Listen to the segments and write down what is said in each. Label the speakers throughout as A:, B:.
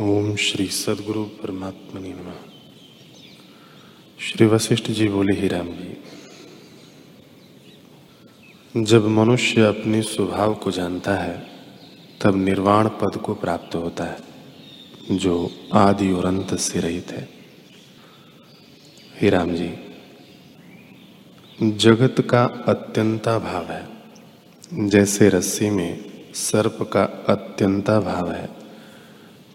A: ओम श्री सदगुरु परमात्मा नमः। श्री वशिष्ठ जी बोले, ही राम जी, जब मनुष्य अपने स्वभाव को जानता है, तब निर्वाण पद को प्राप्त होता है, जो आदि और अंत से रहित है। राम जी, जगत का अत्यंता भाव है, जैसे रस्सी में सर्प का अत्यंता भाव है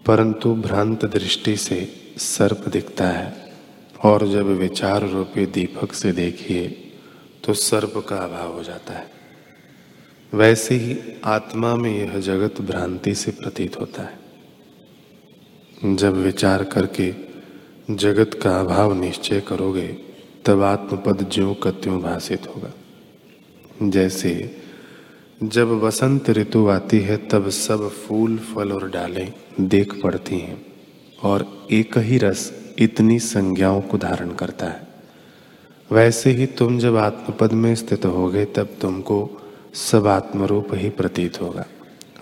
A: परंतु भ्रांत दृष्टि से सर्प दिखता है। और जब विचार रूपी दीपक से देखिए तो सर्प का अभाव हो जाता है। वैसे ही आत्मा में यह जगत भ्रांति से प्रतीत होता है। जब विचार करके जगत का अभाव निश्चय करोगे, तब आत्मपद ज्यो त्यों भाषित होगा। जैसे जब वसंत ऋतु आती है, तब सब फूल, फल और डालें देख पड़ती हैं और एक ही रस इतनी संज्ञाओं को धारण करता है। वैसे ही तुम जब आत्मपद में स्थित होगे, तब तुमको सब आत्मरूप ही प्रतीत होगा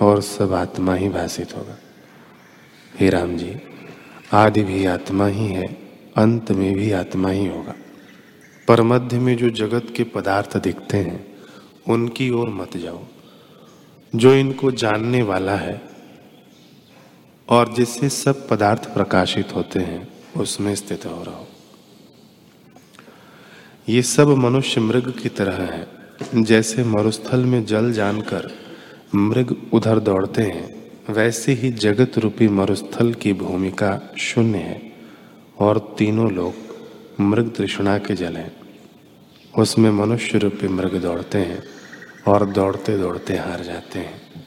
A: और सब आत्मा ही भाषित होगा। हे राम जी, आदि भी आत्मा ही है, अंत में भी आत्मा ही होगा। पर मध्य में जो जगत के पदार्थ दिखते हैं उनकी ओर मत जाओ, जो इनको जानने वाला है और जिससे सब पदार्थ प्रकाशित होते हैं, उसमें स्थित हो रहो। ये सब मनुष्य मृग की तरह है, जैसे मरुस्थल में जल जानकर मृग उधर दौड़ते हैं, वैसे ही जगत रूपी मरुस्थल की भूमिका शून्य है और तीनों लोग मृग तृष्णा के जल हैं। उसमें मनुष्य रूपी मृग दौड़ते हैं और दौड़ते दौड़ते हार जाते हैं।